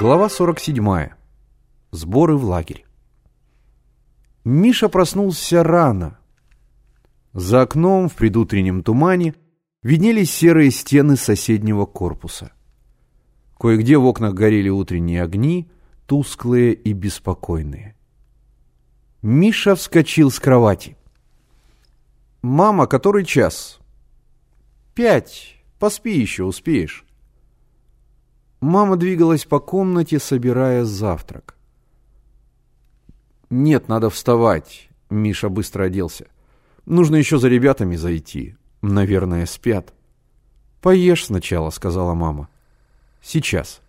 Глава 47. Сборы в лагерь. Миша проснулся рано. За окном в предутреннем тумане виднелись серые стены соседнего корпуса. Кое-где в окнах горели утренние огни, тусклые и беспокойные. Миша вскочил с кровати. «Мама, который час?» «Пять. Поспи еще, успеешь». Мама двигалась по комнате, собирая завтрак. «Нет, надо вставать», — Миша быстро оделся. «Нужно еще за ребятами зайти. Наверное, спят». «Поешь сначала», — сказала мама. «Сейчас».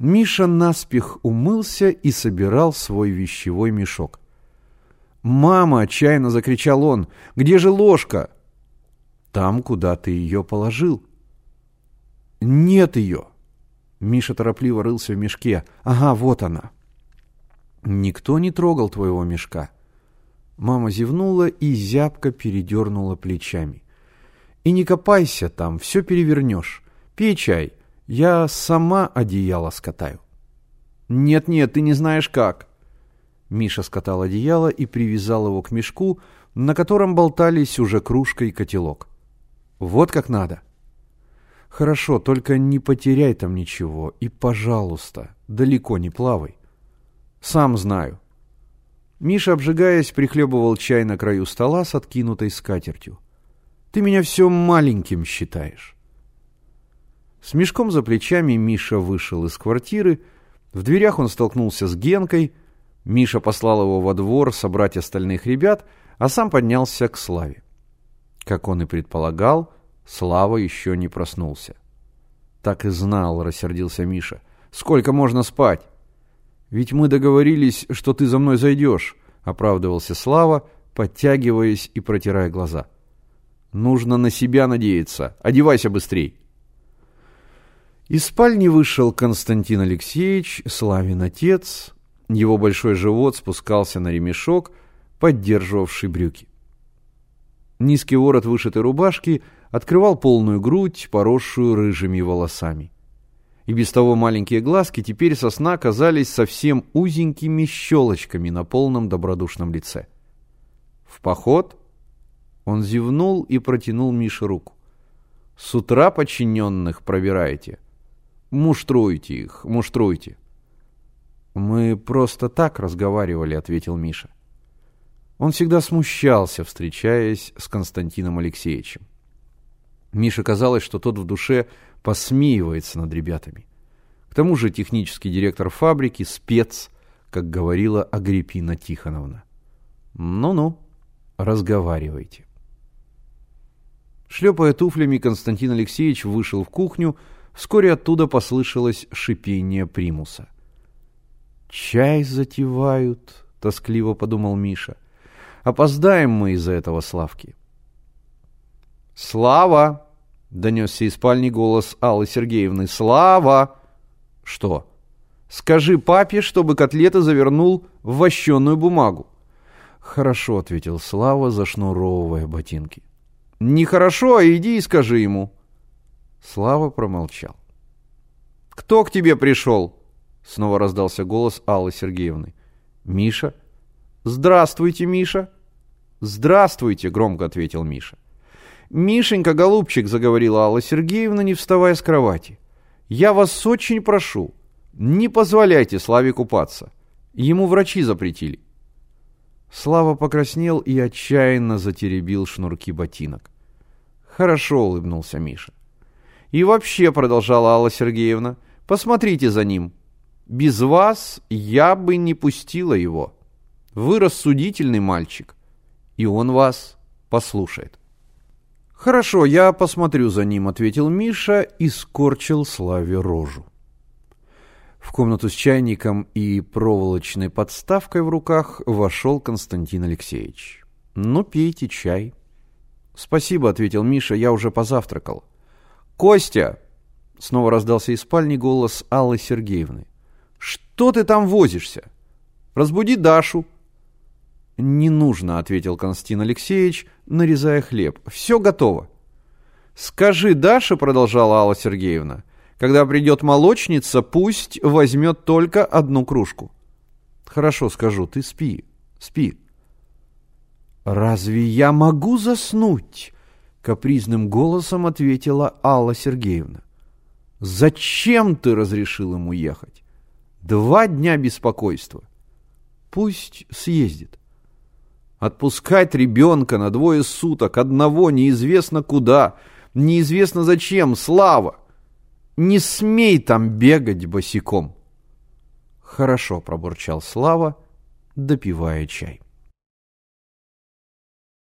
Миша наспех умылся и собирал свой вещевой мешок. «Мама!» — отчаянно закричал он. «Где же ложка?» «Там, куда ты ее положил». Нет ее. Миша торопливо рылся в мешке. Ага, вот она. Никто не трогал твоего мешка. Мама зевнула и зябко передернула плечами. И не копайся там, все перевернешь. Пей чай, я сама одеяло скатаю. Нет-нет, ты не знаешь как. Миша скатал одеяло и привязал его к мешку, на котором болтались уже кружка и котелок. Вот как надо. — Хорошо, только не потеряй там ничего. И, пожалуйста, далеко не плавай. Сам знаю. Миша, обжигаясь, прихлебывал чай на краю стола с откинутой скатертью. Ты меня все маленьким считаешь. С мешком за плечами Миша вышел из квартиры. В дверях он столкнулся с Генкой. Миша послал его во двор собрать остальных ребят, а сам поднялся к Славе. Как он и предполагал, Слава еще не проснулся. Так и знал, рассердился Миша. Сколько можно спать? Ведь мы договорились, что ты за мной зайдешь, оправдывался Слава, подтягиваясь и протирая глаза. Нужно на себя надеяться. Одевайся быстрей. Из спальни вышел Константин Алексеевич, Славин отец. Его большой живот спускался на ремешок, поддерживавший брюки. Низкий ворот вышитой рубашки открывал полную грудь, поросшую рыжими волосами. И без того маленькие глазки теперь со сна казались совсем узенькими щелочками на полном добродушном лице. «В поход?» Он зевнул и протянул Мише руку. «С утра подчиненных пробираете? Муштруйте их, муштруйте». «Мы просто так разговаривали», — ответил Миша. Он всегда смущался, встречаясь с Константином Алексеевичем. Мише казалось, что тот в душе посмеивается над ребятами. К тому же технический директор фабрики – спец, как говорила Агриппина Тихоновна. Ну-ну, разговаривайте. Шлепая туфлями, Константин Алексеевич вышел в кухню, вскоре оттуда послышалось шипение примуса. «Чай затевают», — тоскливо подумал Миша. «Опоздаем мы из-за этого Славки». «Слава!» Донесся из спальни голос Аллы Сергеевны. «Слава!» «Что?» «Скажи папе, чтобы котлеты завернул в вощеную бумагу». «Хорошо», — ответил Слава, зашнуровывая ботинки. «Нехорошо, а иди и скажи ему». Слава промолчал. «Кто к тебе пришел?» Снова раздался голос Аллы Сергеевны. «Миша?» «Здравствуйте, Миша!» «Здравствуйте!» — громко ответил Миша. «Мишенька, голубчик», — заговорила Алла Сергеевна, не вставая с кровати, — «я вас очень прошу, не позволяйте Славе купаться. Ему врачи запретили». Слава покраснел и отчаянно затеребил шнурки ботинок. «Хорошо», — улыбнулся Миша. «И вообще», — продолжала Алла Сергеевна, — «посмотрите за ним. Без вас я бы не пустила его. Вы рассудительный мальчик, и он вас послушает». «Хорошо, я посмотрю за ним», — ответил Миша и скорчил Славе рожу. В комнату с чайником и проволочной подставкой в руках вошел Константин Алексеевич. «Ну, пейте чай». «Спасибо», — ответил Миша, — «я уже позавтракал». «Костя!» — снова раздался из спальни голос Аллы Сергеевны. «Что ты там возишься? Разбуди Дашу». «Не нужно», — ответил Константин Алексеевич, нарезая хлеб. «Все готово». «Скажи, Даша», — продолжала Алла Сергеевна, Когда придет молочница, пусть возьмет только одну кружку. Хорошо, скажу, ты спи, спи. Разве я могу заснуть? Капризным голосом ответила Алла Сергеевна. Зачем ты разрешил ему ехать? Два дня беспокойства. Пусть съездит. Отпускать ребенка на двое суток, одного неизвестно куда, неизвестно зачем, слава. Не смей там бегать босиком. Хорошо, пробурчал Слава, допивая чай.